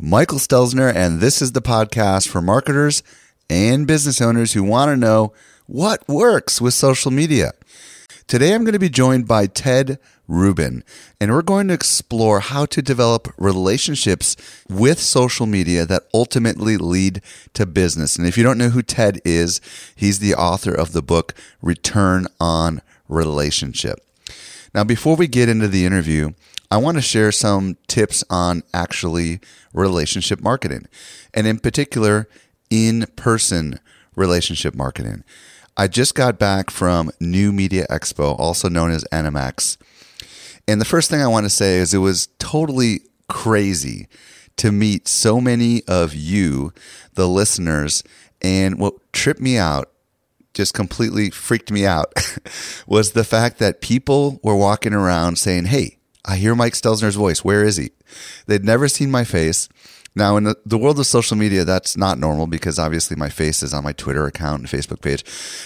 Michael Stelzner, and this is the podcast for marketers and business owners who want to know what works with social media. Today, I'm going to be joined by Ted Rubin, and we're going to explore how to develop relationships with social media that ultimately lead to business. And if you don't know who Ted is, he's the author of the book Return on Relationship. Now, before we get into the interview, I want to share some tips on actually relationship marketing, and in particular, in person relationship marketing. I just got back from New Media Expo, also known as NMX. And the first thing I want to say is it was totally crazy to meet so many of you, the listeners. And what tripped me out, just completely freaked me out, was the fact that people were walking around saying, Hey, I hear Mike Stelzner's voice. Where is he? They'd never seen my face. Now, in the world of social media, that's not normal because obviously my face is on my Twitter account and Facebook page.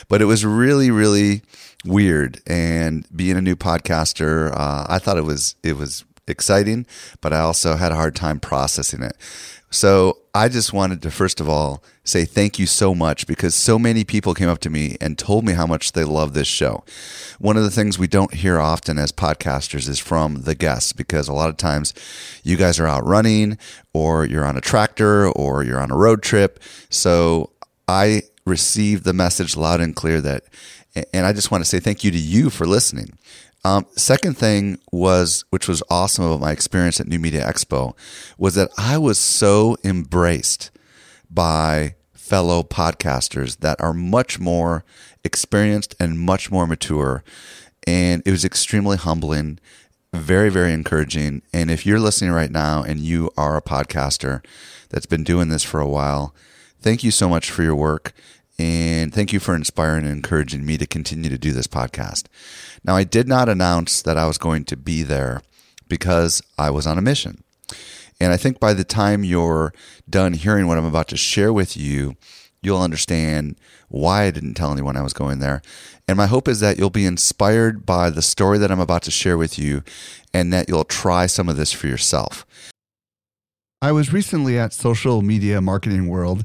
But it was really, really weird. And being a new podcaster, uh, I thought it was it was exciting, but I also had a hard time processing it. So I just wanted to first of all say thank you so much because so many people came up to me and told me how much they love this show. One of the things we don't hear often as podcasters is from the guests because a lot of times you guys are out running or you're on a tractor or you're on a road trip. So I received the message loud and clear that and I just want to say thank you to you for listening. Um, second thing was, which was awesome about my experience at New Media Expo, was that I was so embraced by fellow podcasters that are much more experienced and much more mature. And it was extremely humbling, very, very encouraging. And if you're listening right now and you are a podcaster that's been doing this for a while, thank you so much for your work. And thank you for inspiring and encouraging me to continue to do this podcast. Now, I did not announce that I was going to be there because I was on a mission. And I think by the time you're done hearing what I'm about to share with you, you'll understand why I didn't tell anyone I was going there. And my hope is that you'll be inspired by the story that I'm about to share with you and that you'll try some of this for yourself. I was recently at Social Media Marketing World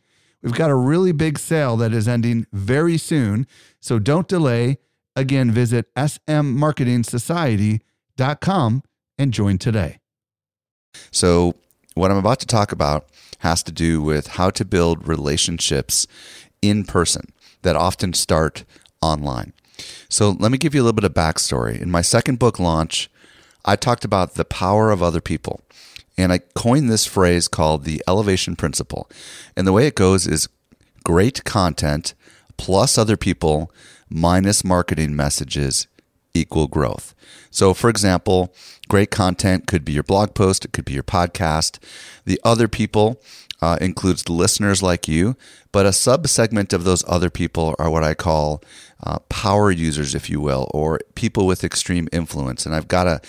We've got a really big sale that is ending very soon, so don't delay. Again, visit smmarketingsociety.com and join today. So, what I'm about to talk about has to do with how to build relationships in person that often start online. So, let me give you a little bit of backstory. In my second book launch, I talked about the power of other people. And I coined this phrase called the elevation principle. And the way it goes is great content plus other people minus marketing messages equal growth. So, for example, great content could be your blog post, it could be your podcast. The other people uh, includes listeners like you, but a subsegment of those other people are what I call uh, power users, if you will, or people with extreme influence. And I've got a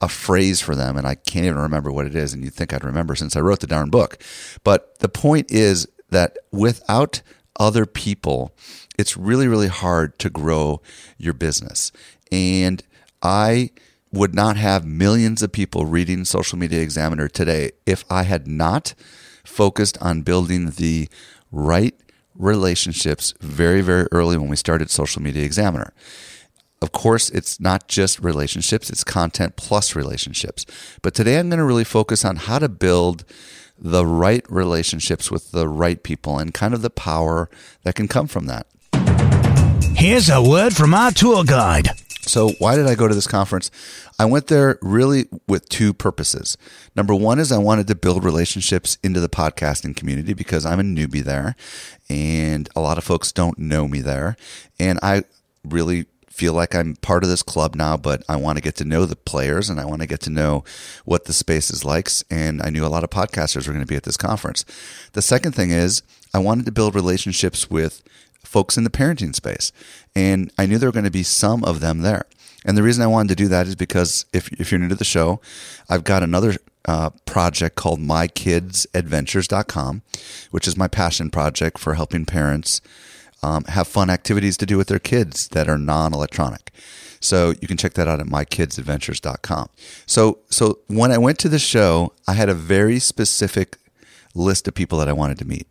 a phrase for them, and I can't even remember what it is. And you'd think I'd remember since I wrote the darn book. But the point is that without other people, it's really, really hard to grow your business. And I would not have millions of people reading Social Media Examiner today if I had not focused on building the right relationships very, very early when we started Social Media Examiner. Of course, it's not just relationships, it's content plus relationships. But today I'm going to really focus on how to build the right relationships with the right people and kind of the power that can come from that. Here's a word from our tour guide. So, why did I go to this conference? I went there really with two purposes. Number one is I wanted to build relationships into the podcasting community because I'm a newbie there and a lot of folks don't know me there. And I really feel like I'm part of this club now, but I want to get to know the players and I want to get to know what the space is like. And I knew a lot of podcasters were going to be at this conference. The second thing is I wanted to build relationships with folks in the parenting space. And I knew there were going to be some of them there. And the reason I wanted to do that is because if, if you're new to the show, I've got another uh, project called mykidsadventures.com, which is my passion project for helping parents um, have fun activities to do with their kids that are non-electronic. So you can check that out at mykidsadventures.com. So so when I went to the show, I had a very specific list of people that I wanted to meet.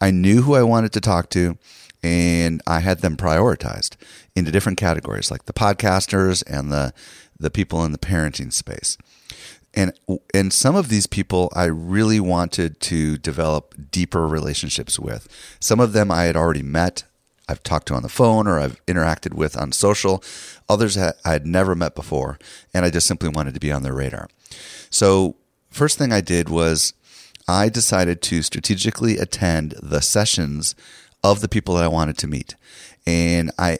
I knew who I wanted to talk to and I had them prioritized into different categories like the podcasters and the the people in the parenting space. And and some of these people I really wanted to develop deeper relationships with. Some of them I had already met I've talked to on the phone or I've interacted with on social. Others I had never met before, and I just simply wanted to be on their radar. So, first thing I did was I decided to strategically attend the sessions of the people that I wanted to meet. And I,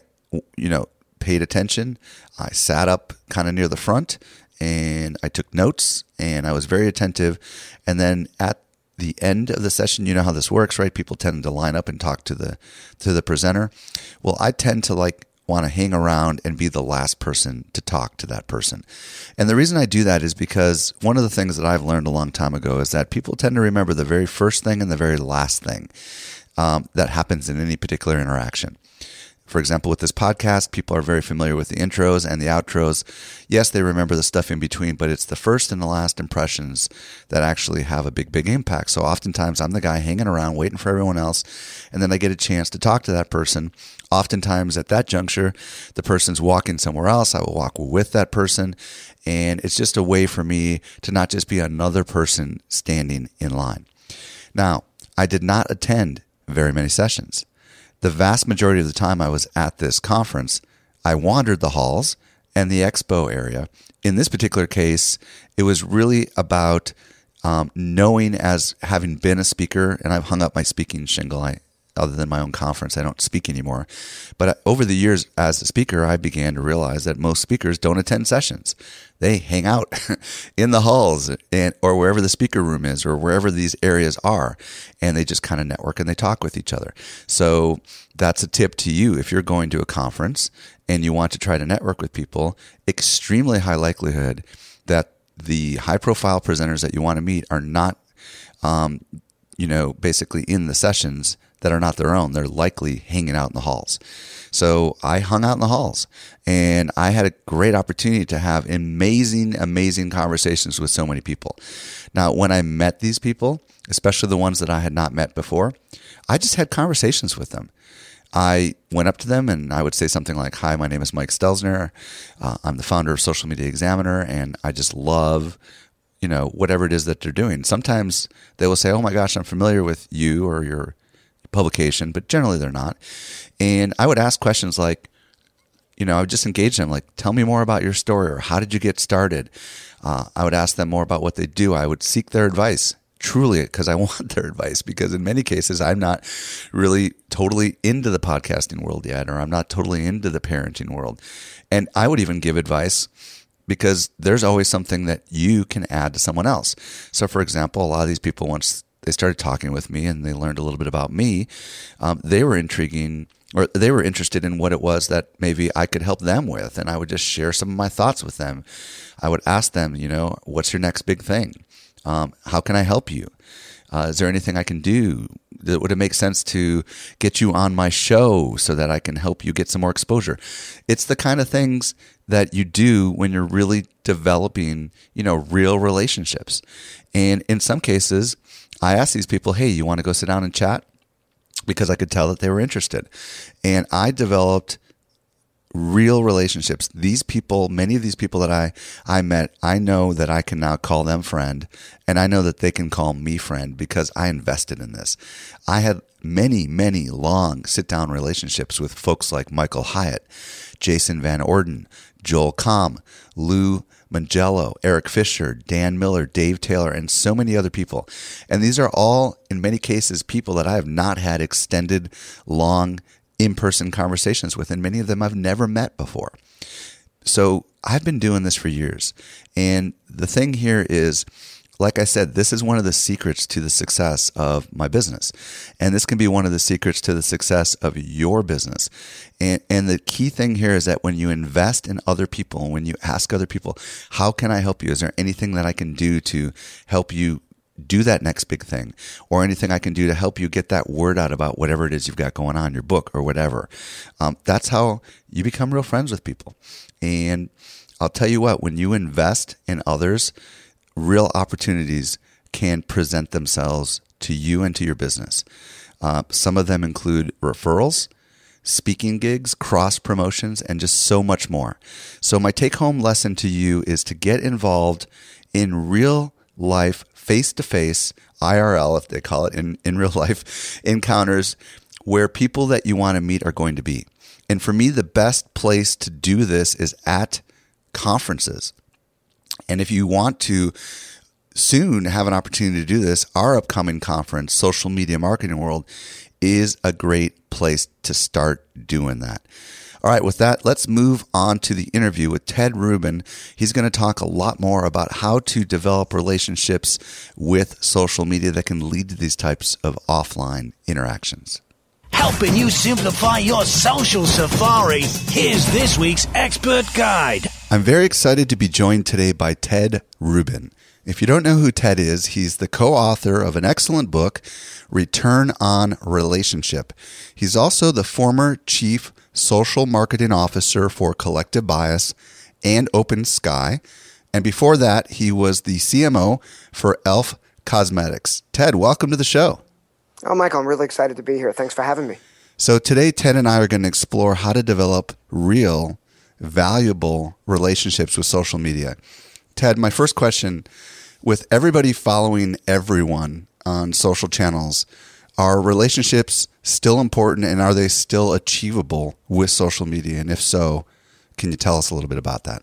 you know, paid attention. I sat up kind of near the front and I took notes and I was very attentive. And then at the end of the session, you know how this works, right? People tend to line up and talk to the to the presenter. Well, I tend to like want to hang around and be the last person to talk to that person. And the reason I do that is because one of the things that I've learned a long time ago is that people tend to remember the very first thing and the very last thing um, that happens in any particular interaction. For example, with this podcast, people are very familiar with the intros and the outros. Yes, they remember the stuff in between, but it's the first and the last impressions that actually have a big, big impact. So oftentimes I'm the guy hanging around waiting for everyone else, and then I get a chance to talk to that person. Oftentimes at that juncture, the person's walking somewhere else. I will walk with that person, and it's just a way for me to not just be another person standing in line. Now, I did not attend very many sessions the vast majority of the time I was at this conference, I wandered the halls and the expo area. In this particular case, it was really about um, knowing as having been a speaker, and I've hung up my speaking shingle. I, other than my own conference, I don't speak anymore. But over the years as a speaker, I began to realize that most speakers don't attend sessions. They hang out in the halls and or wherever the speaker room is or wherever these areas are, and they just kind of network and they talk with each other. So that's a tip to you if you're going to a conference and you want to try to network with people. Extremely high likelihood that the high profile presenters that you want to meet are not, um, you know, basically in the sessions that are not their own. They're likely hanging out in the halls. So I hung out in the halls and I had a great opportunity to have amazing, amazing conversations with so many people. Now, when I met these people, especially the ones that I had not met before, I just had conversations with them. I went up to them and I would say something like, Hi, my name is Mike Stelzner. Uh, I'm the founder of Social Media Examiner, and I just love you know whatever it is that they're doing sometimes they will say oh my gosh i'm familiar with you or your publication, but generally they're not. And I would ask questions like, you know, I would just engage them, like, tell me more about your story or how did you get started? Uh, I would ask them more about what they do. I would seek their advice. truly because I want their advice because in many cases I'm not really totally into the podcasting world yet or I'm not totally into the parenting world. And I would even give advice because there's always something that you can add to someone else. So for example, a lot of these people once they started talking with me and they learned a little bit about me, um, they were intriguing or they were interested in what it was that maybe I could help them with. And I would just share some of my thoughts with them. I would ask them, you know, what's your next big thing? Um, how can I help you? Uh, is there anything I can do? Would it make sense to get you on my show so that I can help you get some more exposure? It's the kind of things that you do when you're really developing, you know, real relationships. And in some cases, I ask these people, hey, you want to go sit down and chat? Because I could tell that they were interested. And I developed real relationships. These people, many of these people that I, I met, I know that I can now call them friend and I know that they can call me friend because I invested in this. I had many, many long sit down relationships with folks like Michael Hyatt, Jason Van Orden, Joel Comm, Lou Mongello, Erik Fisher, Dan Miller, Dave Taylor, and so many other people. And these are all, in many cases, people that I have not had extended, long in person conversations with, and many of them I've never met before. So I've been doing this for years. And the thing here is, like I said, this is one of the secrets to the success of my business. And this can be one of the secrets to the success of your business. And, and the key thing here is that when you invest in other people, when you ask other people, how can I help you? Is there anything that I can do to help you do that next big thing or anything I can do to help you get that word out about whatever it is you've got going on, your book or whatever. Um, that's how you become real friends with people. And I'll tell you what, when you invest in others, real opportunities can present themselves to you and to your business. Uh, some of them include referrals, speaking gigs, cross promotions, and just so much more. So, my take home lesson to you is to get involved in real life face to face IRL, if they call it in, in real life encounters where people that you want to meet are going to be. And for me, the best place to do this is at conferences. And if you want to soon have an opportunity to do this, our upcoming conference, Social Media Marketing World, is a great place to start doing that. All right, with that, let's move on to the interview with Ted Rubin. He's going to talk a lot more about how to develop relationships with social media that can lead to these types of offline interactions. Helping you simplify your social safari, here's this week's expert guide. I'm very excited to be joined today by Ted Rubin. If you don't know who Ted is, he's the co author of an excellent book, Return on Relationship. He's also the former chief social marketing officer for Collective Bias and OpenSky. And before that, he was the CMO for Elf Cosmetics. Ted, welcome to the show. Oh, Michael, I'm really excited to be here. Thanks for having me. So, today, Ted and I are going to explore how to develop real, valuable relationships with social media. Ted, my first question with everybody following everyone on social channels, are relationships still important and are they still achievable with social media? And if so, can you tell us a little bit about that?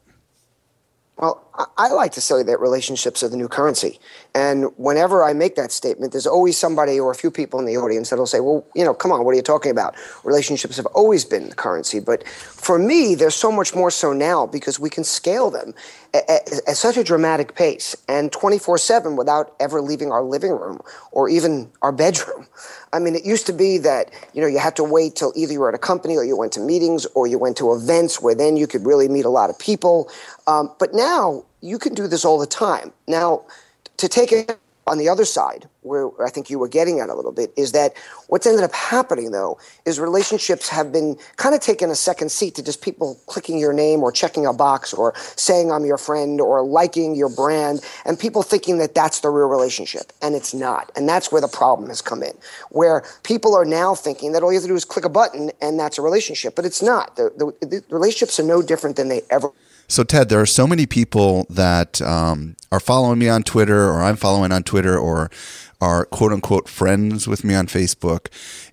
Well, I like to say that relationships are the new currency. And whenever I make that statement, there's always somebody or a few people in the audience that'll say, well, you know, come on, what are you talking about? Relationships have always been the currency. But for me, there's so much more so now because we can scale them at, at, at such a dramatic pace and 24 7 without ever leaving our living room or even our bedroom. I mean, it used to be that, you know, you had to wait till either you were at a company or you went to meetings or you went to events where then you could really meet a lot of people. Um, but now you can do this all the time. Now, to take it on the other side, where I think you were getting at a little bit, is that what's ended up happening though is relationships have been kind of taken a second seat to just people clicking your name or checking a box or saying I'm your friend or liking your brand and people thinking that that's the real relationship and it's not. And that's where the problem has come in, where people are now thinking that all you have to do is click a button and that's a relationship, but it's not. The, the, the relationships are no different than they ever so, Ted, there are so many people that um, are following me on Twitter, or I'm following on Twitter, or are quote unquote friends with me on Facebook.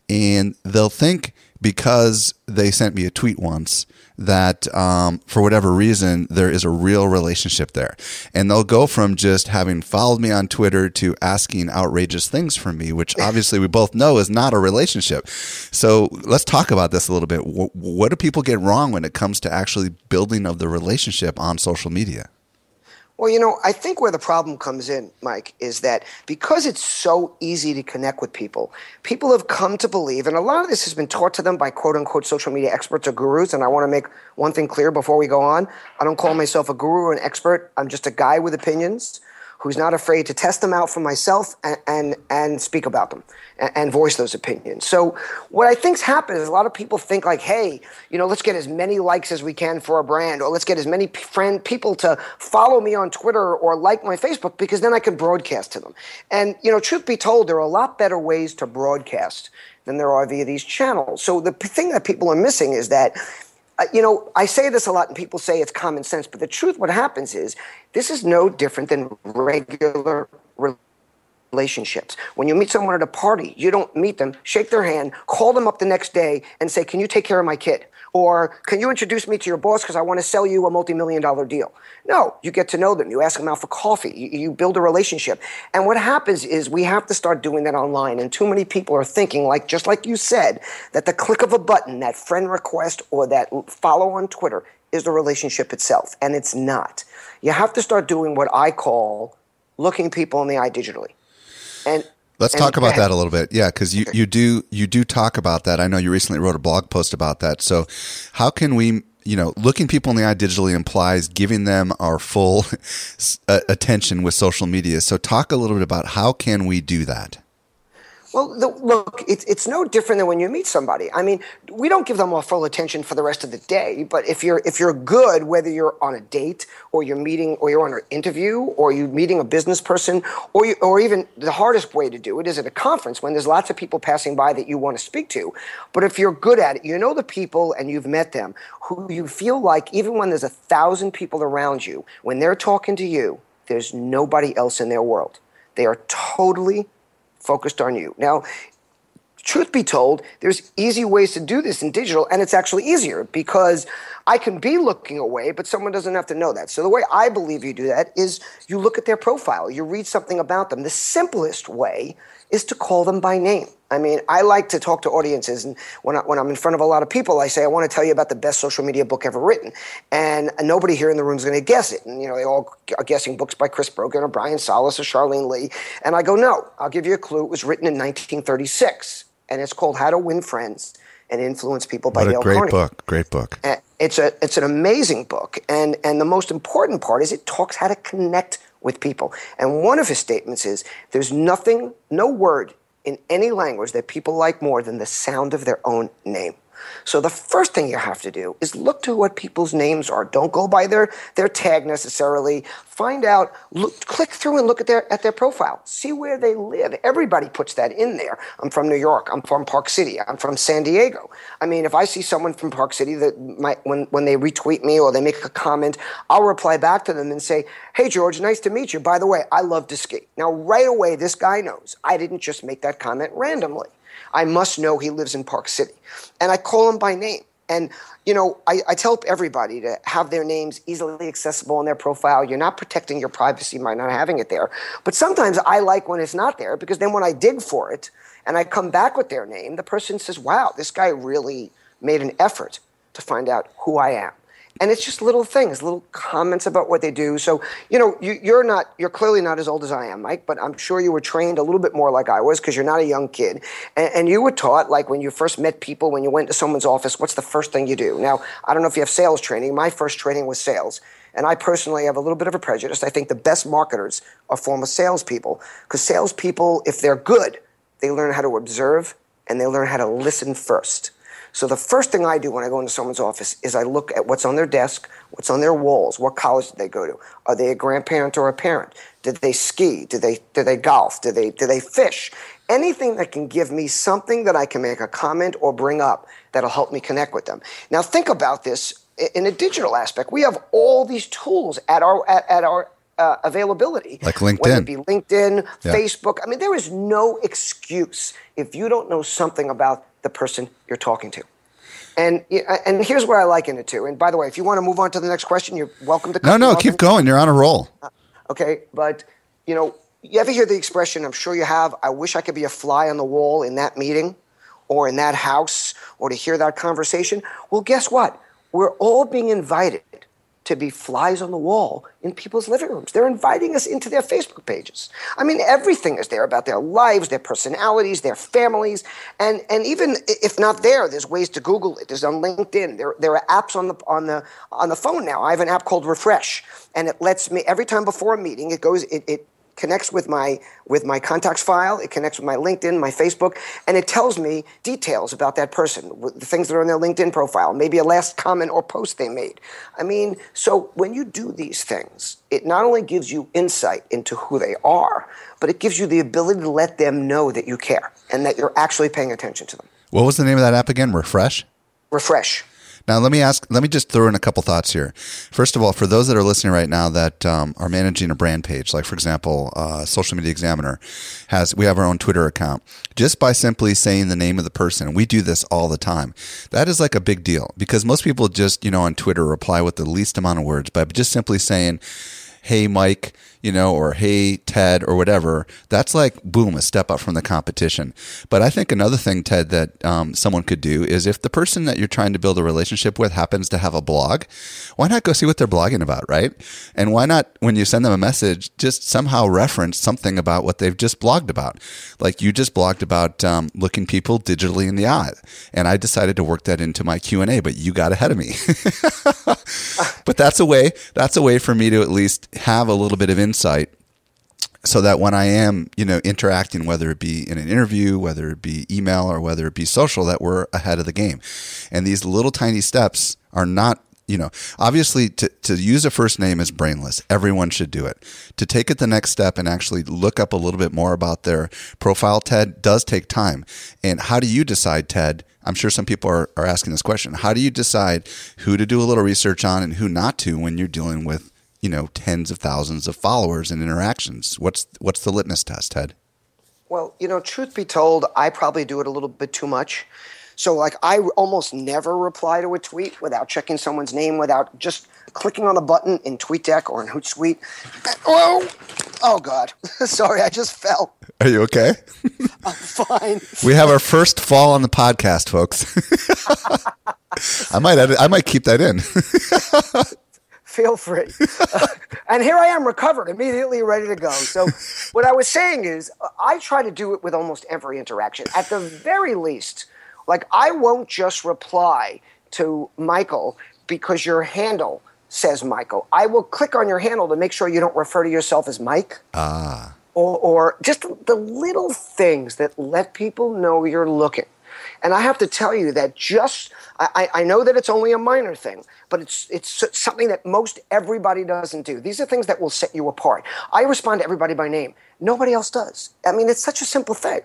And they'll think because they sent me a tweet once that um, for whatever reason there is a real relationship there. And they'll go from just having followed me on twitter to asking outrageous things from me which obviously we both know is not a relationship. So let's talk about this a little bit. What, what do people get wrong when it comes to actually building of the relationship on social media well, you know, I think where the problem comes in, Mike, is that because it's so easy to connect with people, people have come to believe, and a lot of this has been taught to them by quote unquote social media experts or gurus. And I want to make one thing clear before we go on I don't call myself a guru or an expert, I'm just a guy with opinions who's not afraid to test them out for myself and, and, and speak about them and, and, voice those opinions. So what I think's happened is a lot of people think like, hey, you know, let's get as many likes as we can for a brand, or let's get as many friend people to follow me on Twitter or like my Facebook because then I can broadcast to them. And you know, truth be told, there are a lot better ways to broadcast than there are via these channels. So the thing that people are missing is that Uh, you know, I say this a lot and people say it's common sense, but the truth, what happens is this is no different than regular relationships. When you meet someone at a party, you don't meet them, shake their hand, call them up the next day and say, Can you take care of my kid? Or can you introduce me to your boss because I want to sell you a multi million dollar deal? No, you get to know them. You ask them out for coffee. You, you, build a relationship. And what happens is we have to start doing that online. And too many people are thinking, like just like you said, that the click of a button, that friend request, or that follow on Twitter is the relationship itself. And it's not. You have to start doing what I call looking people in the eye digitally. And Let's talk about that a little bit. Yeah, because you, you do you do talk about that. I know you recently wrote a blog post about that. So how can we you know, looking people in the eye digitally implies giving them our full uh, attention with social media. So talk a little bit about how can we do that? Well, the, look, it's it's no different than when you meet somebody. I mean, we don't give them our full attention for the rest of the day. But if you're if you're good, whether you're on a date or you're meeting or you're on an interview or you're meeting a business person or you, or even the hardest way to do it is at a conference when there's lots of people passing by that you want to speak to. But if you're good at it, you know the people and you've met them who you feel like even when there's a thousand people around you, when they're talking to you, there's nobody else in their world. They are totally focused on you. Now, truth be told, there's easy ways to do this in digital, and it's actually easier because I can be looking away, but someone doesn't have to know that. So the way I believe you do that is you look at their profile, you read something about them. The simplest way is to call them by name. I mean, I like to talk to audiences, and when, I, when I'm in front of a lot of people, I say, I want to tell you about the best social media book ever written. And nobody here in the room is going to guess it. And, you know, they all are guessing books by Chris Brogan or Brian Solis or Charlene Li. And I go, no, I'll give you a clue. It was written in 1936, and it's called How to Win Friends and Influence People by what Dale great Carnegie. book, great book. And it's, a, it's an amazing book. And, and the most important part is it talks how to connect with people. And one of his statements is there's nothing, no word in any language that people like more than the sound of their own name. So the first thing you have to do is look to what people's names are. Don't go by their, their tag necessarily. Find out, look, click through and look at their at their profile. See where they live. Everybody puts that in there. I'm from New York. I'm from Park City. I'm from San Diego. I mean, if I see someone from Park City that might when when they retweet me or they make a comment, I'll reply back to them and say, "Hey George, nice to meet you. By the way, I love to ski." Now, right away, this guy knows I didn't just make that comment randomly. I must know he lives in Park City. And I call him by name. And, you know, I, I, tell everybody to have their names easily accessible in their profile. You're not protecting your privacy by not having it there. But sometimes I like when it's not there because then when I dig for it and I come back with their name, the person says, wow, this guy really made an effort to find out who I am and it's just little things, little comments about what they do. So, you know, you, are not, you're clearly not as old as I am, Mike, but I'm sure you were trained a little bit more like I was because you're not a young kid. And, and, you were taught, like when you first met people, when you went to someone's office, what's the first thing you do? Now, I don't know if you have sales training. My first training was sales. And I personally have a little bit of a prejudice. I think the best marketers are former salespeople because salespeople, if they're good, they learn how to observe and they learn how to listen first. So the first thing I do when I go into someone's office is I look at what's on their desk, what's on their walls, what college did they go to? Are they a grandparent or a parent? Did they ski? Did they did they golf? Did they did they fish? Anything that can give me something that I can make a comment or bring up that'll help me connect with them. Now think about this in a digital aspect. We have all these tools at our at, at our uh, availability. Like LinkedIn. Whether it be LinkedIn, yeah. Facebook. I mean, there is no excuse if you don't know something about the person you're talking to. And and here's where I liken it to. And by the way, if you want to move on to the next question, you're welcome to. No, no, keep going. You're on a roll. Uh, okay, but you know, you ever hear the expression? I'm sure you have. I wish I could be a fly on the wall in that meeting, or in that house, or to hear that conversation. Well, guess what? We're all being invited to be flies on the wall in people's living rooms. They're inviting us into their Facebook pages. I mean, everything is there about their lives, their personalities, their families, and and even if not there, there's ways to Google it. There's on LinkedIn. There there are apps on the on the on the phone now. I have an app called Refresh, and it lets me every time before a meeting, it goes it it connects with my with my contacts file it connects with my linkedin my facebook and it tells me details about that person the things that are in their linkedin profile maybe a last comment or post they made. I mean so when you do these things it not only gives you insight into who they are but it gives you the ability to let them know that you care and that you're actually paying attention to them. What was the name of that app again? Refresh? Refresh now, let me ask, let me just throw in a couple thoughts here. First of all, for those that are listening right now that um, are managing a brand page, like for example, uh, Social Media Examiner has, we have our own Twitter account. Just by simply saying the name of the person, we do this all the time. That is like a big deal because most people just, you know, on Twitter reply with the least amount of words, but just simply saying, hey, Mike, you know, or hey, Ted, or whatever, that's like, boom, a step up from the competition. But I think another thing, Ted, that um, someone could do is if the person that you're trying to build a relationship with happens to have a blog, why not go see what they're blogging about, right? And why not, when you send them a message, just somehow reference something about what they've just blogged about? Like you just blogged about um, looking people digitally in the eye. And I decided to work that into my Q&A, but you got ahead of me. but that's a way, that's a way for me to at least have a little bit of insight so that when I am, you know, interacting, whether it be in an interview, whether it be email or whether it be social, that we're ahead of the game. And these little tiny steps are not, you know, obviously to, to use a first name is brainless. Everyone should do it. To take it the next step and actually look up a little bit more about their profile, Ted, does take time. And how do you decide, Ted? I'm sure some people are, are asking this question. How do you decide who to do a little research on and who not to when you're dealing with you know tens of thousands of followers and interactions. What's what's the litmus test, Ted? Well, you know, truth be told, I probably do it a little bit too much. So, like, I almost never reply to a tweet without checking someone's name, without just clicking on a button in TweetDeck or in Hootsuite. Oh, oh God! Sorry, I just fell. Are you okay? I'm fine. we have our first fall on the podcast, folks. I might edit, I might keep that in feel free. Uh, and here I am recovered, immediately ready to go. So, what I was saying is, I try to do it with almost every interaction. At the very least, like I won't just reply to Michael because your handle says Michael. I will click on your handle to make sure you don't refer to yourself as Mike. Ah. Or, or just the little things that let people know you're looking. And I have to tell you that just I, I know that it's only a minor thing, but it's it's something that most everybody doesn't do. These are things that will set you apart. I respond to everybody by name. Nobody else does. I mean, it's such a simple thing,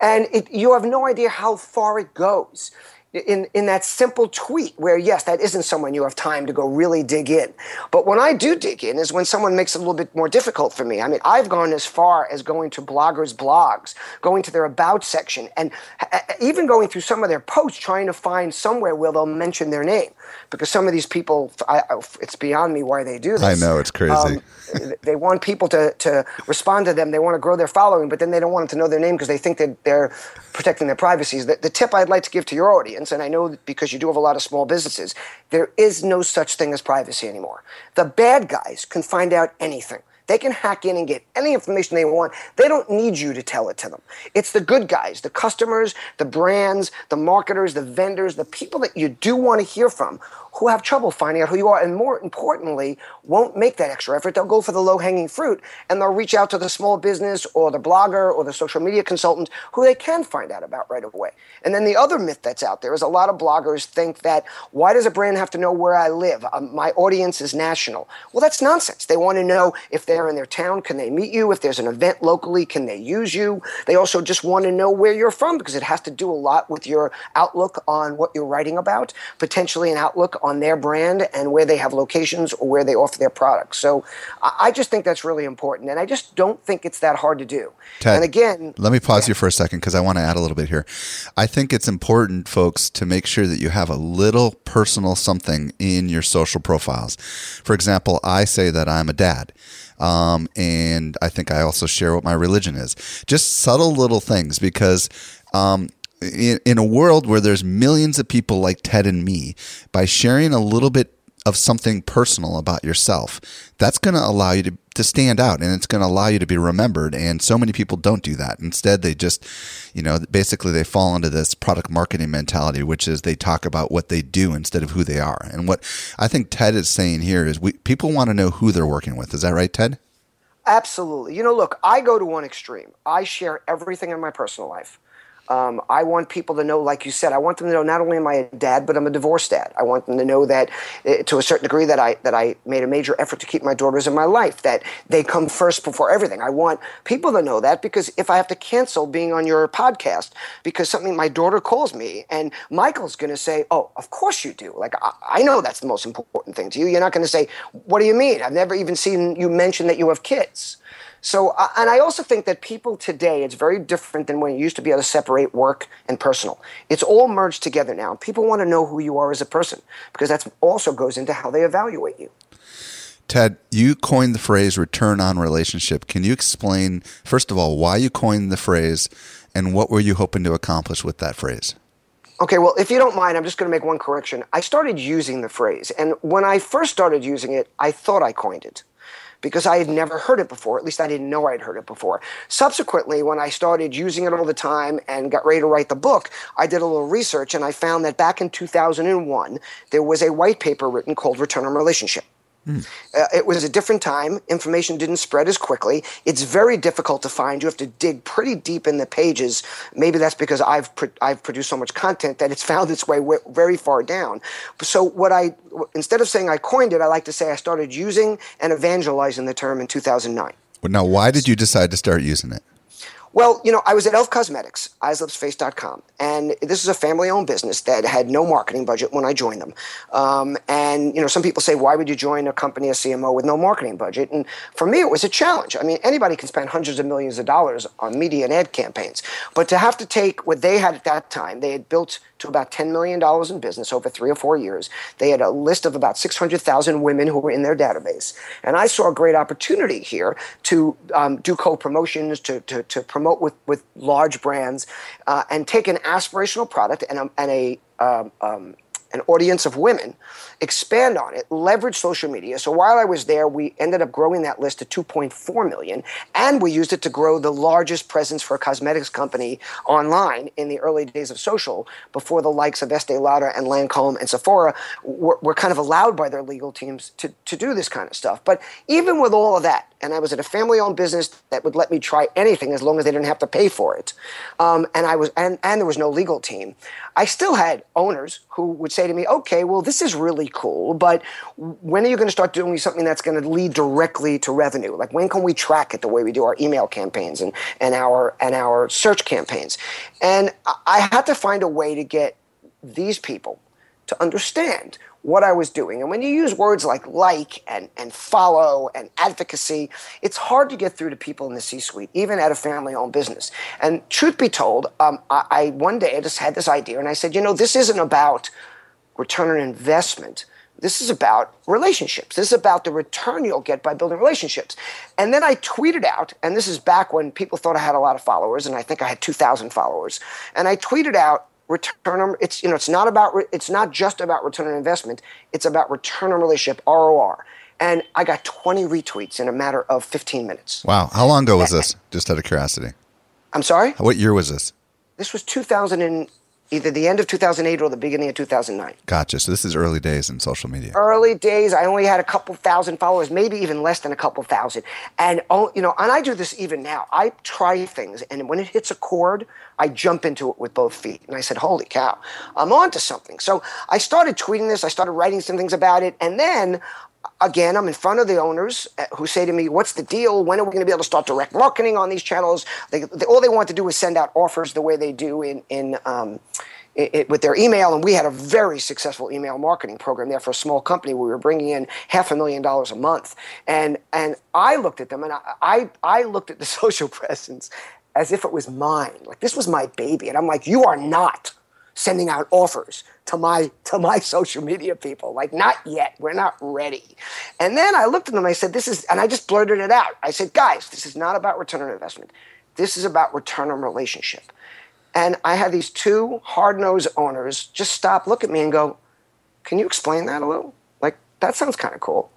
and it, you have no idea how far it goes in, in that simple tweet where, yes, that isn't someone you have time to go really dig in. But when I do dig in is when someone makes it a little bit more difficult for me. I mean, I've gone as far as going to bloggers' blogs, going to their about section, and even going through some of their posts trying to find somewhere where they'll mention their name. Because some of these people, I, it's beyond me why they do this. I know, it's crazy. Um, they want people to, to respond to them. They want to grow their following, but then they don't want them to know their name because they think that they're protecting their privacy. The, the tip I'd like to give to your audience, and I know because you do have a lot of small businesses, there is no such thing as privacy anymore. The bad guys can find out anything. They can hack in and get any information they want. They don't need you to tell it to them. It's the good guys, the customers, the brands, the marketers, the vendors, the people that you do want to hear from who have trouble finding out who you are, and more importantly, won't make that extra effort. They'll go for the low hanging fruit and they'll reach out to the small business or the blogger or the social media consultant who they can find out about right away. And then the other myth that's out there is a lot of bloggers think that why does a brand have to know where I live? Um, my audience is national. Well, that's nonsense. They want to know if they're there in their town, can they meet you? If there's an event locally, can they use you? They also just want to know where you're from because it has to do a lot with your outlook on what you're writing about, potentially an outlook on their brand and where they have locations or where they offer their products. So I just think that's really important. And I just don't think it's that hard to do. Ted, and again, let me pause yeah. you for a second because I want to add a little bit here. I think it's important, folks, to make sure that you have a little personal something in your social profiles. For example, I say that I'm a dad. Um, and I think I also share what my religion is. Just subtle little things because um, in, in a world where there's millions of people like Ted and me, by sharing a little bit of something personal about yourself, that's going to allow you to, to stand out and it's going to allow you to be remembered. And so many people don't do that. Instead, they just, you know, basically they fall into this product marketing mentality, which is they talk about what they do instead of who they are. And what I think Ted is saying here is we, people want to know who they're working with. Is that right, Ted? Absolutely. You know, look, I go to one extreme. I share everything in my personal life. Um, I want people to know, like you said, I want them to know not only am I a dad, but I'm a divorced dad. I want them to know that, uh, to a certain degree, that I that I made a major effort to keep my daughters in my life. That they come first before everything. I want people to know that because if I have to cancel being on your podcast because something my daughter calls me, and Michael's going to say, "Oh, of course you do." Like I, I know that's the most important thing to you. You're not going to say, "What do you mean?" I've never even seen you mention that you have kids. So, uh, and I also think that people today, it's very different than when you used to be able to separate work and personal. It's all merged together now. People want to know who you are as a person because that also goes into how they evaluate you. Ted, you coined the phrase return on relationship. Can you explain, first of all, why you coined the phrase and what were you hoping to accomplish with that phrase? Okay, well, if you don't mind, I'm just going to make one correction. I started using the phrase, and when I first started using it, I thought I coined it because I had never heard it before. At least I didn't know I'd heard it before. Subsequently, when I started using it all the time and got ready to write the book, I did a little research and I found that back in 2001, there was a white paper written called Return on Relationship. Mm. Uh, it was a different time. Information didn't spread as quickly. It's very difficult to find. You have to dig pretty deep in the pages. Maybe that's because I've pro- I've produced so much content that it's found its way w- very far down. So what I instead of saying I coined it, I like to say I started using and evangelizing the term in 2009. Now, why did you decide to start using it? Well, you know, I was at Elf Cosmetics, eyeslipsface.com, and this is a family-owned business that had no marketing budget when I joined them. Um, and you know, some people say, "Why would you join a company, a CMO, with no marketing budget?" And for me, it was a challenge. I mean, anybody can spend hundreds of millions of dollars on media and ad campaigns, but to have to take what they had at that time, they had built to about $10 million in business over three or four years. They had a list of about 600,000 women who were in their database. And I saw a great opportunity here to um, do co promotions, to, to, to, promote with, with large brands, uh, and take an aspirational product and a, and a um, um, an audience of women, expand on it, leverage social media. So while I was there, we ended up growing that list to 2.4 million, and we used it to grow the largest presence for a cosmetics company online in the early days of social, before the likes of Estee Lauder and Lancome and Sephora were, were kind of allowed by their legal teams to, to do this kind of stuff. But even with all of that, and I was at a family-owned business that would let me try anything as long as they didn't have to pay for it, um, and I was and, and there was no legal team. I still had owners who would say to me, "Okay, well, this is really cool, but when are you going to start doing something that's going to lead directly to revenue? Like when can we track it the way we do our email campaigns and and our and our search campaigns?" And I had to find a way to get these people to understand what I was doing. And when you use words like like and, and follow and advocacy, it's hard to get through to people in the C suite, even at a family owned business. And truth be told, um, I, I one day I just had this idea and I said, you know, this isn't about return on investment. This is about relationships. This is about the return you'll get by building relationships. And then I tweeted out, and this is back when people thought I had a lot of followers, and I think I had 2,000 followers. And I tweeted out, return on it's you know it's not about it's not just about return on investment it's about return on relationship ROR and I got 20 retweets in a matter of 15 minutes wow how long ago was this just out of curiosity I'm sorry what year was this this was 2000 and either the end of 2008 or the beginning of 2009. Gotcha. So this is early days in social media. Early days. I only had a couple thousand followers, maybe even less than a couple thousand. And oh, you know, and I do this even now. I try things, and when it hits a chord, I jump into it with both feet. And I said, "Holy cow, I'm onto something." So I started tweeting this. I started writing some things about it, and then again, I'm in front of the owners uh, who say to me, "What's the deal? When are we going to be able to start direct marketing on these channels?" They, they, all they want to do is send out offers the way they do in in um, it, it, with their email, and we had a very successful email marketing program there for a small company. We were bringing in half a million dollars a month, and and I looked at them, and I I, I looked at the social presence as if it was mine, like this was my baby, and I'm like, you are not sending out offers to my to my social media people. Like not yet. We're not ready. And then i looked at them. I said this is and i just blurted it out. I said guys this is not about return on investment. This is about return on relationship. And I had these two hard nosed owners just stop, look at me, and go, Can you explain that a little? Like, that sounds kind of cool.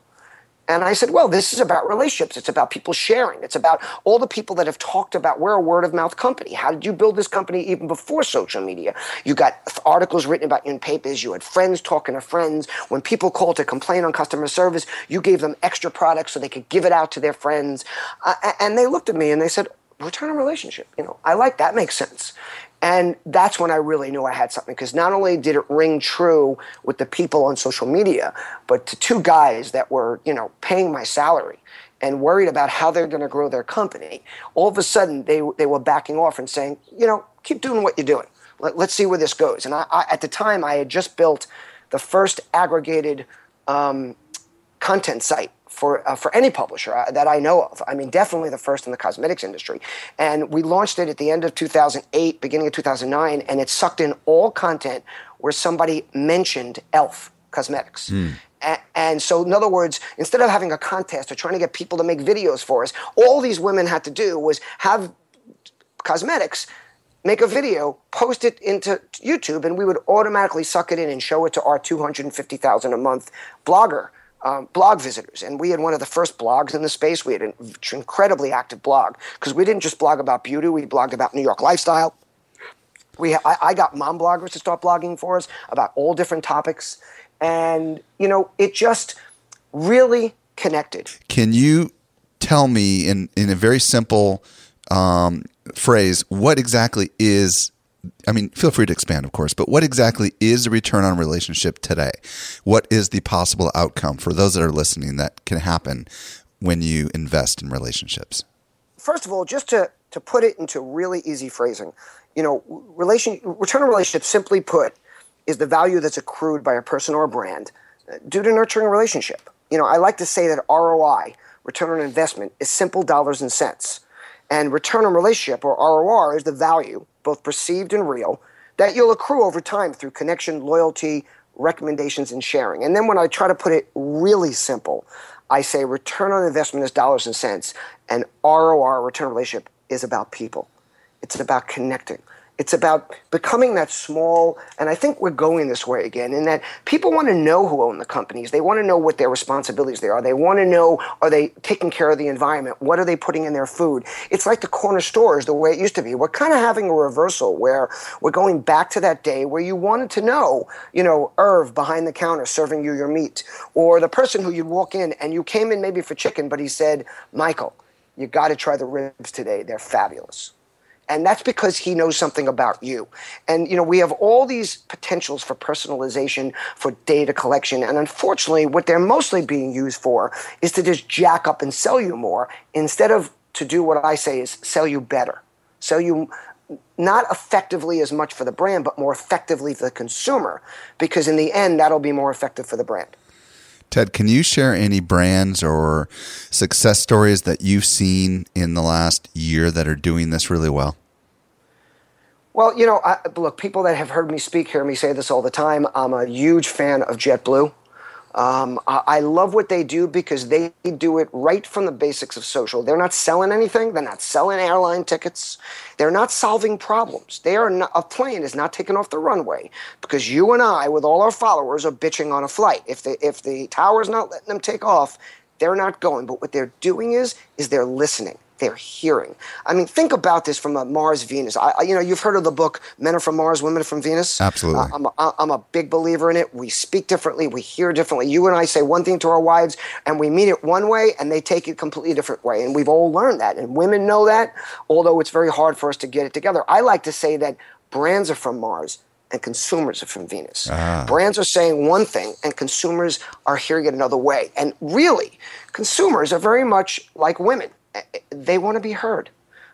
And I said, Well, this is about relationships. It's about people sharing. It's about all the people that have talked about we're a word of mouth company. How did you build this company even before social media? You got articles written about you in papers. You had friends talking to friends. When people called to complain on customer service, you gave them extra products so they could give it out to their friends. Uh, and they looked at me and they said, Return on relationship. You know, I like that makes sense. And that's when I really knew I had something because not only did it ring true with the people on social media, but to two guys that were, you know, paying my salary and worried about how they're going to grow their company, all of a sudden they, they were backing off and saying, you know, keep doing what you're doing. Let, us see where this goes. And I, I, at the time, I had just built the first aggregated um, content site for uh, for any publisher uh, that I know of. I mean, definitely the first in the cosmetics industry. And we launched it at the end of 2008, beginning of 2009, and it sucked in all content where somebody mentioned Elf Cosmetics. Mm. and so, in other words, instead of having a contest or trying to get people to make videos for us, all these women had to do was have cosmetics make a video, post it into YouTube, and we would automatically suck it in and show it to our 250,000 a month blogger um, blog visitors. And we had one of the first blogs in the space. We had an incredibly active blog because we didn't just blog about beauty, we blogged about New York lifestyle. We, I, I got mom bloggers to start blogging for us about all different topics. And, you know, it just really connected. Can you tell me in, in a very simple um, phrase what exactly is I mean, feel free to expand, of course, but what exactly is a return on relationship today? What is the possible outcome for those that are listening that can happen when you invest in relationships? First of all, just to, to put it into really easy phrasing, you know, relation, return on relationship, simply put, is the value that's accrued by a person or a brand uh, due to nurturing a relationship. You know, I like to say that ROI, return on investment, is simple dollars and cents. And return on relationship, or ROR, is the value both perceived and real, that you'll accrue over time through connection, loyalty, recommendations, and sharing. And then when I try to put it really simple, I say return on investment is dollars and cents, and ROR, return relationship, is about people. It's about connecting. It's about becoming that small, and I think we're going this way again, in that people want to know who own the companies. They want to know what their responsibilities they are. They want to know are they taking care of the environment? What are they putting in their food? It's like the corner stores, the way it used to be. We're kind of having a reversal where we're going back to that day where you wanted to know, you know, Irv behind the counter serving you your meat, or the person who you'd walk in and you came in maybe for chicken, but he said, Michael, you got to try the ribs today. They're fabulous. And that's because he knows something about you. And, you know, we have all these potentials for personalization, for data collection. And unfortunately, what they're mostly being used for is to just jack up and sell you more instead of to do what I say is sell you better. Sell you not effectively as much for the brand, but more effectively for the consumer. Because in the end, that'll be more effective for the brand. Ted, can you share any brands or success stories that you've seen in the last year that are doing this really well? Well, you know, I, look, people that have heard me speak hear me say this all the time. I'm a huge fan of JetBlue. Um, I love what they do because they do it right from the basics of social. They're not selling anything. They're not selling airline tickets. They're not solving problems. They are not, a plane is not taking off the runway because you and I, with all our followers, are bitching on a flight. If the if the tower's not letting them take off, they're not going. But what they're doing is is they're listening they're hearing. I mean, think about this from a Mars Venus. I, you know, you've heard of the book Men Are From Mars, Women Are From Venus. Absolutely. Uh, I'm, a, I'm a big believer in it. We speak differently, we hear differently. You and I say one thing to our wives, and we mean it one way, and they take it completely different way. And we've all learned that, and women know that. Although it's very hard for us to get it together. I like to say that brands are from Mars, and consumers are from Venus. Brands are saying one thing and consumers are hearing it another way. And really, consumers are very much like women. They want to be heard.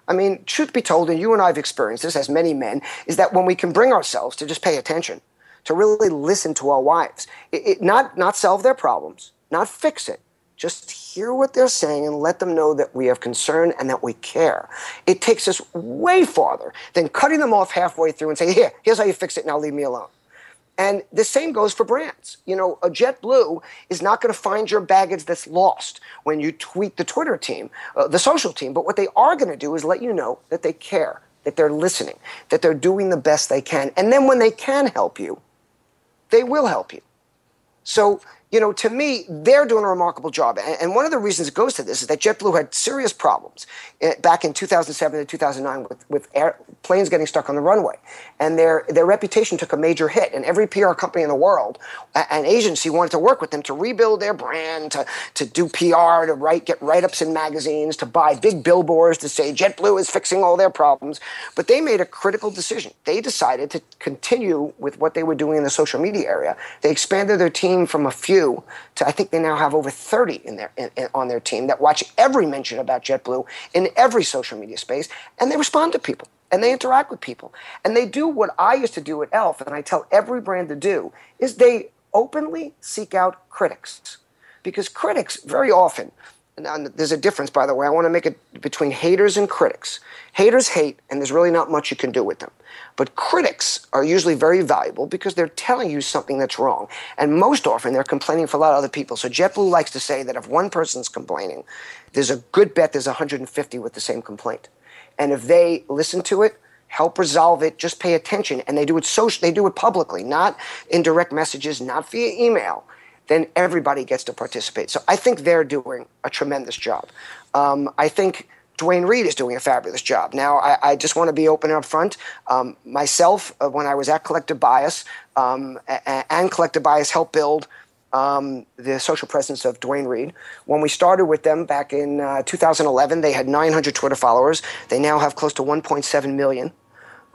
I mean, truth be told, and you and I have experienced this as many men, is that when we can bring ourselves to just pay attention, to really listen to our wives, it, it- not not solve their problems, not fix it, just hear what they're saying and let them know that we have concern and that we care. It takes us way farther than cutting them off halfway through and saying, "Here, here's how you fix it. Now leave me alone." And the same goes for brands. You know, a JetBlue is not going to find your baggage that's lost when you tweet the Twitter team, uh, the social team. But what they are going to do is let you know that they care, that they're listening, that they're doing the best they can. And then when they can help you, they will help you. So, you know, to me, they're doing a remarkable job. And, and one of the reasons it goes to this is that JetBlue had serious problems eh, back in 2007 to 2009 with, with air, planes getting stuck on the runway. And their, their reputation took a major hit. And every PR company in the world, an agency wanted to work with them to rebuild their brand, to, to do PR, to write, get write ups in magazines, to buy big billboards to say JetBlue is fixing all their problems. But they made a critical decision. They decided to continue with what they were doing in the social media area. They expanded their team from a few to I think they now have over 30 in their in, in- on their team that watch every mention about JetBlue in every social media space, and they respond to people and they interact with people and they do what I used to do at Elf, and I tell every brand to do is they openly seek out critics because critics very often now, there's a difference, by the way. I want to make it between haters and critics. Haters hate, and there's really not much you can do with them. But critics are usually very valuable because they're telling you something that's wrong. And most often, they're complaining for a lot of other people. So JetBlue likes to say that if one person's complaining, there's a good bet there's 150 with the same complaint. And if they listen to it, help resolve it, just pay attention, and they do it social, they do it publicly, not in direct messages, not via email then everybody gets to participate. So I think they're doing a tremendous job. Um, I think Duane Reade is doing a fabulous job. Now, I, I just want to be open and upfront. Um, myself, uh, when I was at Collective Bias, um, a- a- and Collective Bias helped build um, the social presence of Duane Reade. When we started with them back in uh, 2011, they had 900 Twitter followers. They now have close to 1.7 million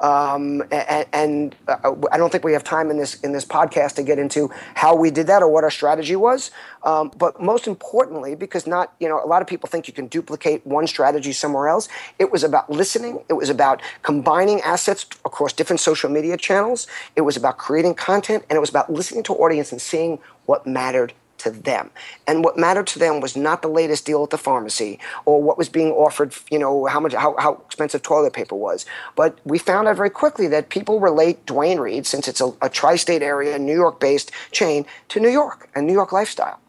um, and, and uh, I don't think we have time in this in this podcast to get into how we did that or what our strategy was. Um, but most importantly, because not you know a lot of people think you can duplicate one strategy somewhere else. It was about listening. It was about combining assets across different social media channels. It was about creating content, and it was about listening to audience and seeing what mattered to them. And what mattered to them was not the latest deal at the pharmacy or what was being offered, you know, how much how, how expensive toilet paper was. But we found out very quickly that people relate Duane Reade, since it's a, a tri-state area, New York-based chain, to New York and New York lifestyle.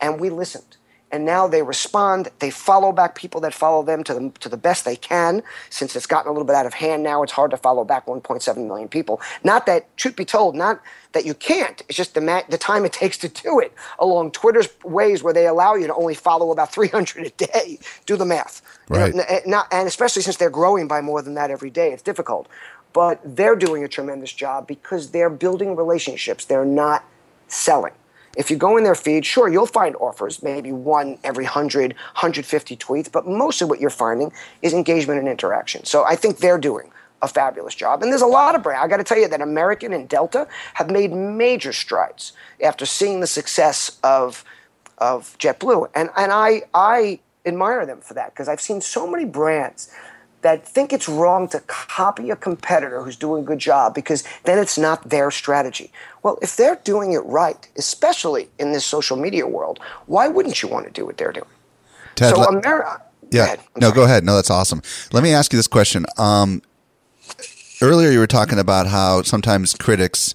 And we listened. And now they respond. They follow back people that follow them to the, to the best they can. Since it's gotten a little bit out of hand now, it's hard to follow back 1.7 million people. Not that, truth be told, not that you can't. It's just the, ma- the time it takes to do it along Twitter's ways where they allow you to only follow about 300 a day. Do the math. You know, Right. n- eh, not, and especially since they're growing by more than that every day, it's difficult. But they're doing a tremendous job because they're building relationships. They're not selling. If you go in their feed, sure, you'll find offers, maybe one every 100, 150 tweets, but most of what you're finding is engagement and interaction. So I think they're doing a fabulous job. And there's a lot of brands. I got to tell you that American and Delta have made major strides after seeing the success of of JetBlue. And and I I admire them for that because I've seen so many brands that think it's wrong to copy a competitor who's doing a good job because then it's not their strategy. Well, if they're doing it right, especially in this social media world, why wouldn't you want to do what they're doing? Ted, so America. Yeah. No, go ahead. No, that's awesome. Let me ask you this question. Um, earlier, you were talking about how sometimes critics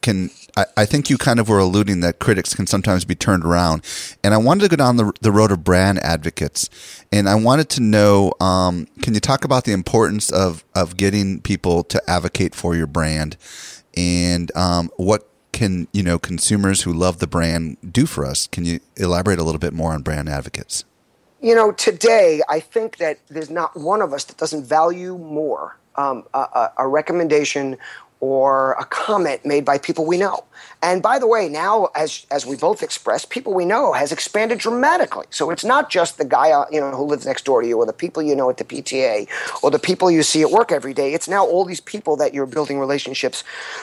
can. I, I think you kind of were alluding that critics can sometimes be turned around, and I wanted to go down the, the road of brand advocates, and I wanted to know. Um, can you talk about the importance of of getting people to advocate for your brand, and um, what can you know consumers who love the brand do for us? Can you elaborate a little bit more on brand advocates? You know, today I think that there's not one of us that doesn't value more um, a, a, a recommendation or a comment made by people we know. And by the way, now as as we both expressed, people we know has expanded dramatically. So it's not just the guy uh, you know who lives next door to you, or the people you know at the PTA, or the people you see at work every day. It's now all these people that you're building relationships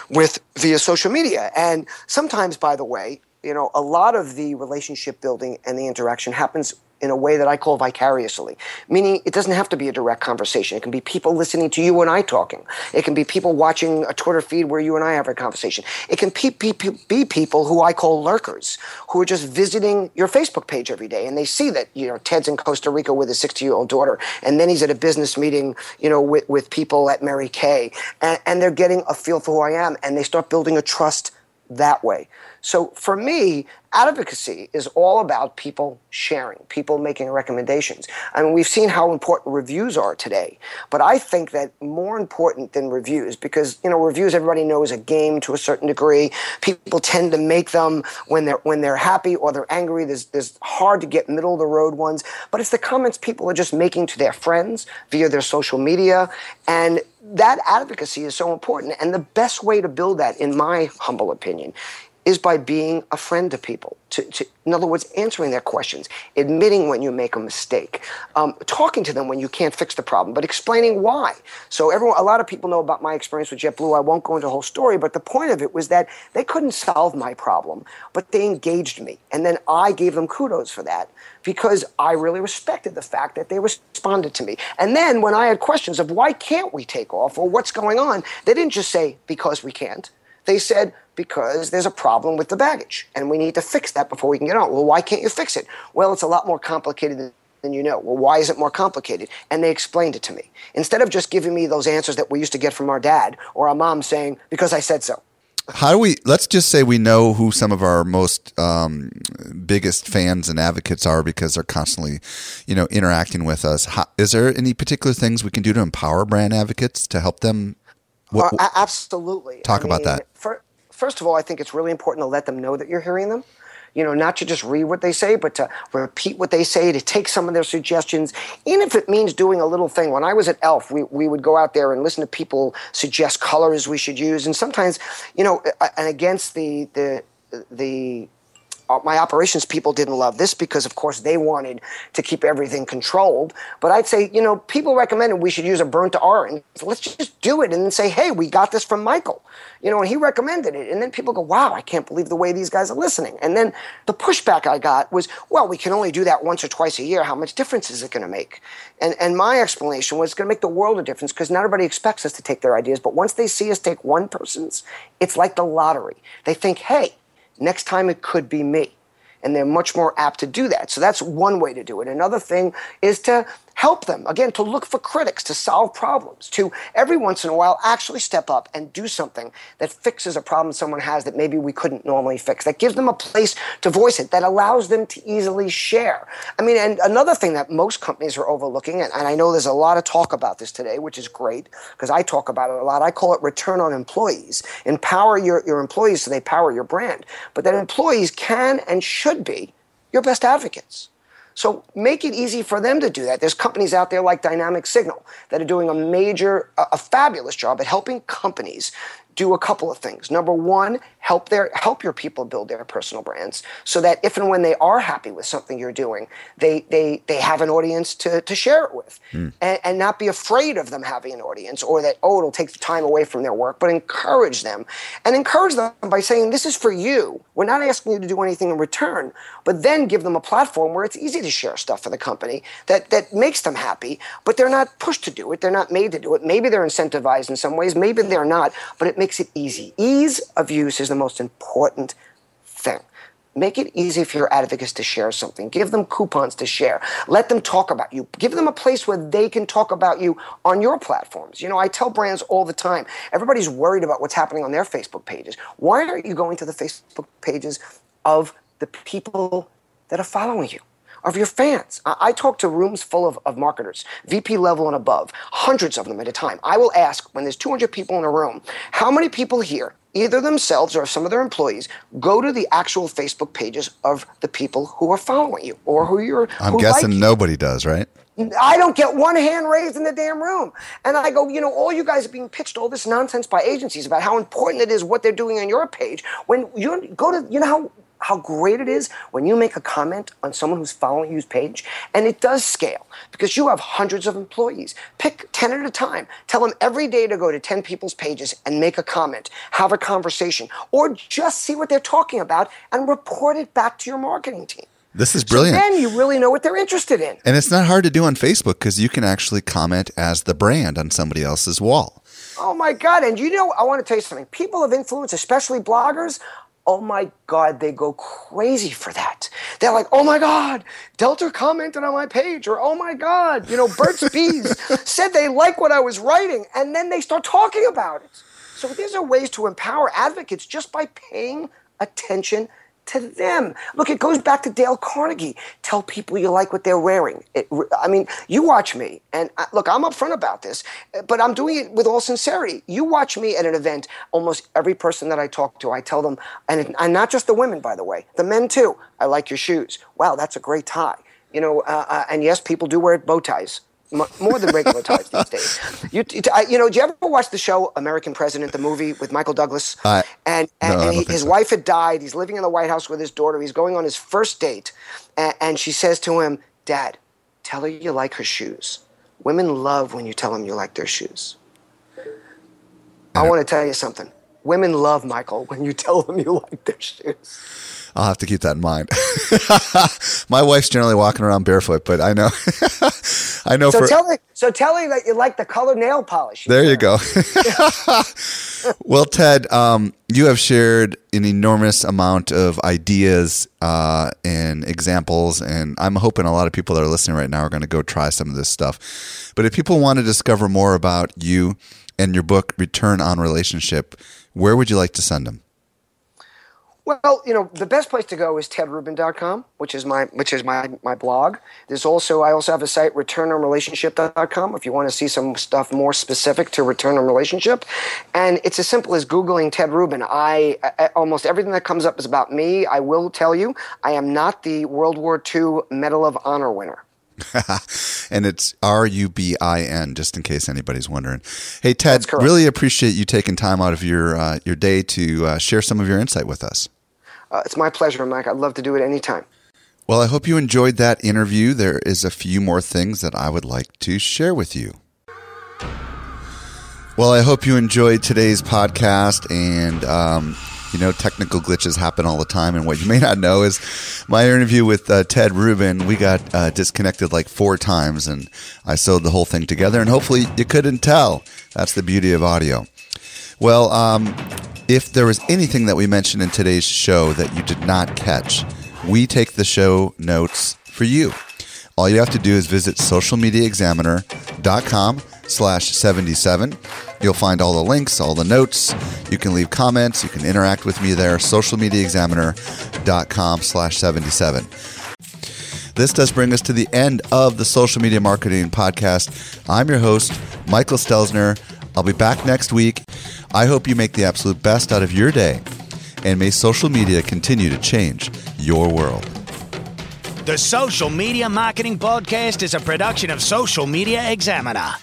with via social media. And sometimes, by the way, you know, a lot of the relationship building and the interaction happens in a way that I call vicariously, meaning it doesn't have to be a direct conversation. It can be people listening to you and I talking. It can be people watching a Twitter feed where you and I have a conversation. It can be, be, people who I call lurkers, who are just visiting your Facebook page every day, and they see that you know Ted's in Costa Rica with his 60-year-old daughter, and then he's at a business meeting, you know, with, with people at Mary Kay, and, and they're getting a feel for who I am, and they start building a trust that way. So for me, advocacy is all about people sharing, people making recommendations. I mean, we've seen how important reviews are today, but I think that more important than reviews, because you know, reviews everybody knows a game to a certain degree. People tend to make them when they're when they're happy or they're angry. There's there's hard to get middle of the road ones, but it's the comments people are just making to their friends via their social media, and that advocacy is so important. And the best way to build that, in my humble opinion, is by being a friend to people. To, to, in other words, answering their questions, admitting when you make a mistake, um, talking to them when you can't fix the problem, but explaining why. So everyone, a lot of people know about my experience with JetBlue. I won't go into the whole story, but the point of it was that they couldn't solve my problem, but they engaged me, and then I gave them kudos for that because I really respected the fact that they responded to me. And then when I had questions of why can't we take off or what's going on, they didn't just say because we can't. They said, because there's a problem with the baggage and we need to fix that before we can get on. Well, why can't you fix it? Well, it's a lot more complicated than, than you know. Well, why is it more complicated? And they explained it to me. Instead of just giving me those answers that we used to get from our dad or our mom saying, because I said so. How do we, let's just say we know who some of our most um, biggest fans and advocates are because they're constantly, you know, interacting with us. How, is there any particular things we can do to empower brand advocates to help them? What, uh, absolutely. Talk I about mean, that. For, first of all, I think it's really important to let them know that you're hearing them. You know, not to just read what they say, but to repeat what they say, to take some of their suggestions, even if it means doing a little thing. When I was at ELF, we, we would go out there and listen to people suggest colors we should use. And sometimes, you know, and against the, the, the Uh, my operations people didn't love this because, of course, they wanted to keep everything controlled. But I'd say, you know, people recommended we should use a burnt orange. Let's just do it and say, hey, we got this from Michael. You know, and he recommended it. And then people go, wow, I can't believe the way these guys are listening. And then the pushback I got was, well, we can only do that once or twice a year. How much difference is it going to make? And, and my explanation was it's going to make the world a difference because not everybody expects us to take their ideas. But once they see us take one person's, it's like the lottery. They think, hey, Next time it could be me. And they're much more apt to do that. So that's one way to do it. Another thing is to help them again to look for critics to solve problems to every once in a while actually step up and do something that fixes a problem someone has that maybe we couldn't normally fix that gives them a place to voice it that allows them to easily share. I mean and another thing that most companies are overlooking and, and i know there's a lot of talk about this today which is great because i talk about it a lot i call it return on employees. Empower your, your employees so they power your brand. But that employees can and should be your best advocates so make it easy for them to do that. There's companies out there like Dynamic Signal that are doing a major, a, a fabulous job at helping companies do a couple of things. Number one, help their help your people build their personal brands so that if and when they are happy with something you're doing, they they they have an audience to, to share it with. Mm. And, and not be afraid of them having an audience or that, oh, it'll take time away from their work, but encourage them. And encourage them by saying, This is for you. We're not asking you to do anything in return, but then give them a platform where it's easy to share stuff for the company that, that makes them happy, but they're not pushed to do it. They're not made to do it. Maybe they're incentivized in some ways, maybe they're not, but it makes makes it easy. Ease of use is the most important thing. Make it easy for your advocates to share something. Give them coupons to share. Let them talk about you. Give them a place where they can talk about you on your platforms. You know, I tell brands all the time everybody's worried about what's happening on their Facebook pages. Why aren't you going to the Facebook pages of the people that are following you? Of your fans. I, I talk to rooms full of, of marketers, VP level and above, hundreds of them at a time. I will ask when there's 200 people in a room, how many people here, either themselves or some of their employees, go to the actual Facebook pages of the people who are following you or who you're. I'm who guessing like nobody does, right? I don't get one hand raised in the damn room. And I go, you know, all you guys are being pitched all this nonsense by agencies about how important it is what they're doing on your page. When you go to, you know how how great it is when you make a comment on someone who's following you's page and it does scale because you have hundreds of employees pick 10 at a time tell them every day to go to 10 people's pages and make a comment have a conversation or just see what they're talking about and report it back to your marketing team This is brilliant. so then you really know what they're interested in and it's not hard to do on Facebook because you can actually comment as the brand on somebody else's wall. Oh my God. And you know, I want to tell you something. People of influence, especially bloggers, oh my God, they go crazy for that. They're like, oh my God, Delta commented on my page, or oh my God, you know, Burt's Bees said they like what I was writing, and then they start talking about it. So these are ways to empower advocates just by paying attention to them. Look, it goes back to Dale Carnegie. Tell people you like what they're wearing. It, I mean, you watch me, and I, look, I'm upfront about this, but I'm doing it with all sincerity. You watch me at an event, almost every person that I talk to, I tell them, and, it, and not just the women, by the way, the men too. I like your shoes. Wow, that's a great tie. You know, uh, uh, and yes, people do wear bow ties more than regular times these days. You, you know, did you ever watch the show American President, the movie with Michael Douglas? Uh, and and, no, and he, his so. wife had died. He's living in the White House with his daughter. He's going on his first date, and, and she says to him, "Dad, tell her you like her shoes. Women love when you tell them you like their shoes." I want to tell you something. Women love Michael when you tell them you like their shoes. I'll have to keep that in mind. My wife's generally walking around barefoot, but I know, I know So for tell her, so tell her that you like the color nail polish. There you go. well, Ted, um, you have shared an enormous amount of ideas uh, and examples, and I'm hoping a lot of people that are listening right now are going to go try some of this stuff. But if people want to discover more about you and your book, Return on Relationship, where would you like to send them? Well, you know, the best place to go is tedrubin.com, which is my which is my my blog. There's also I also have a site returnonrelationship.com if you want to see some stuff more specific to return on relationship. And it's as simple as googling Ted Rubin. I, I almost everything that comes up is about me. I will tell you, I am not the World War II Medal of Honor winner. and it's R U B I N, just in case anybody's wondering. Hey, Ted, really appreciate you taking time out of your uh, your day to uh, share some of your insight with us. Uh, it's my pleasure, Mike. I'd love to do it anytime. Well, I hope you enjoyed that interview. There is a few more things that I would like to share with you. Well, I hope you enjoyed today's podcast. And, um, you know, technical glitches happen all the time. And what you may not know is my interview with uh, Ted Rubin, we got uh, disconnected like four times and I sewed the whole thing together. And hopefully you couldn't tell. That's the beauty of audio. Well, um, if there was anything that we mentioned in today's show that you did not catch, we take the show notes for you. All you have to do is visit socialmediaexaminer.com slash 77. You'll find all the links, all the notes. You can leave comments. You can interact with me there. socialmediaexaminer.com slash 77. This does bring us to the end of the Social Media Marketing Podcast. I'm your host, Michael Stelzner. I'll be back next week. I hope you make the absolute best out of your day, and may social media continue to change your world. The Social Media Marketing Podcast is a production of Social Media Examiner.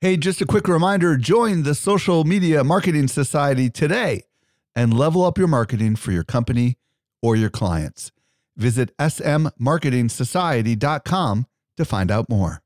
Hey, just a quick reminder join the Social Media Marketing Society today and level up your marketing for your company or your clients. Visit smmarketingsociety.com to find out more.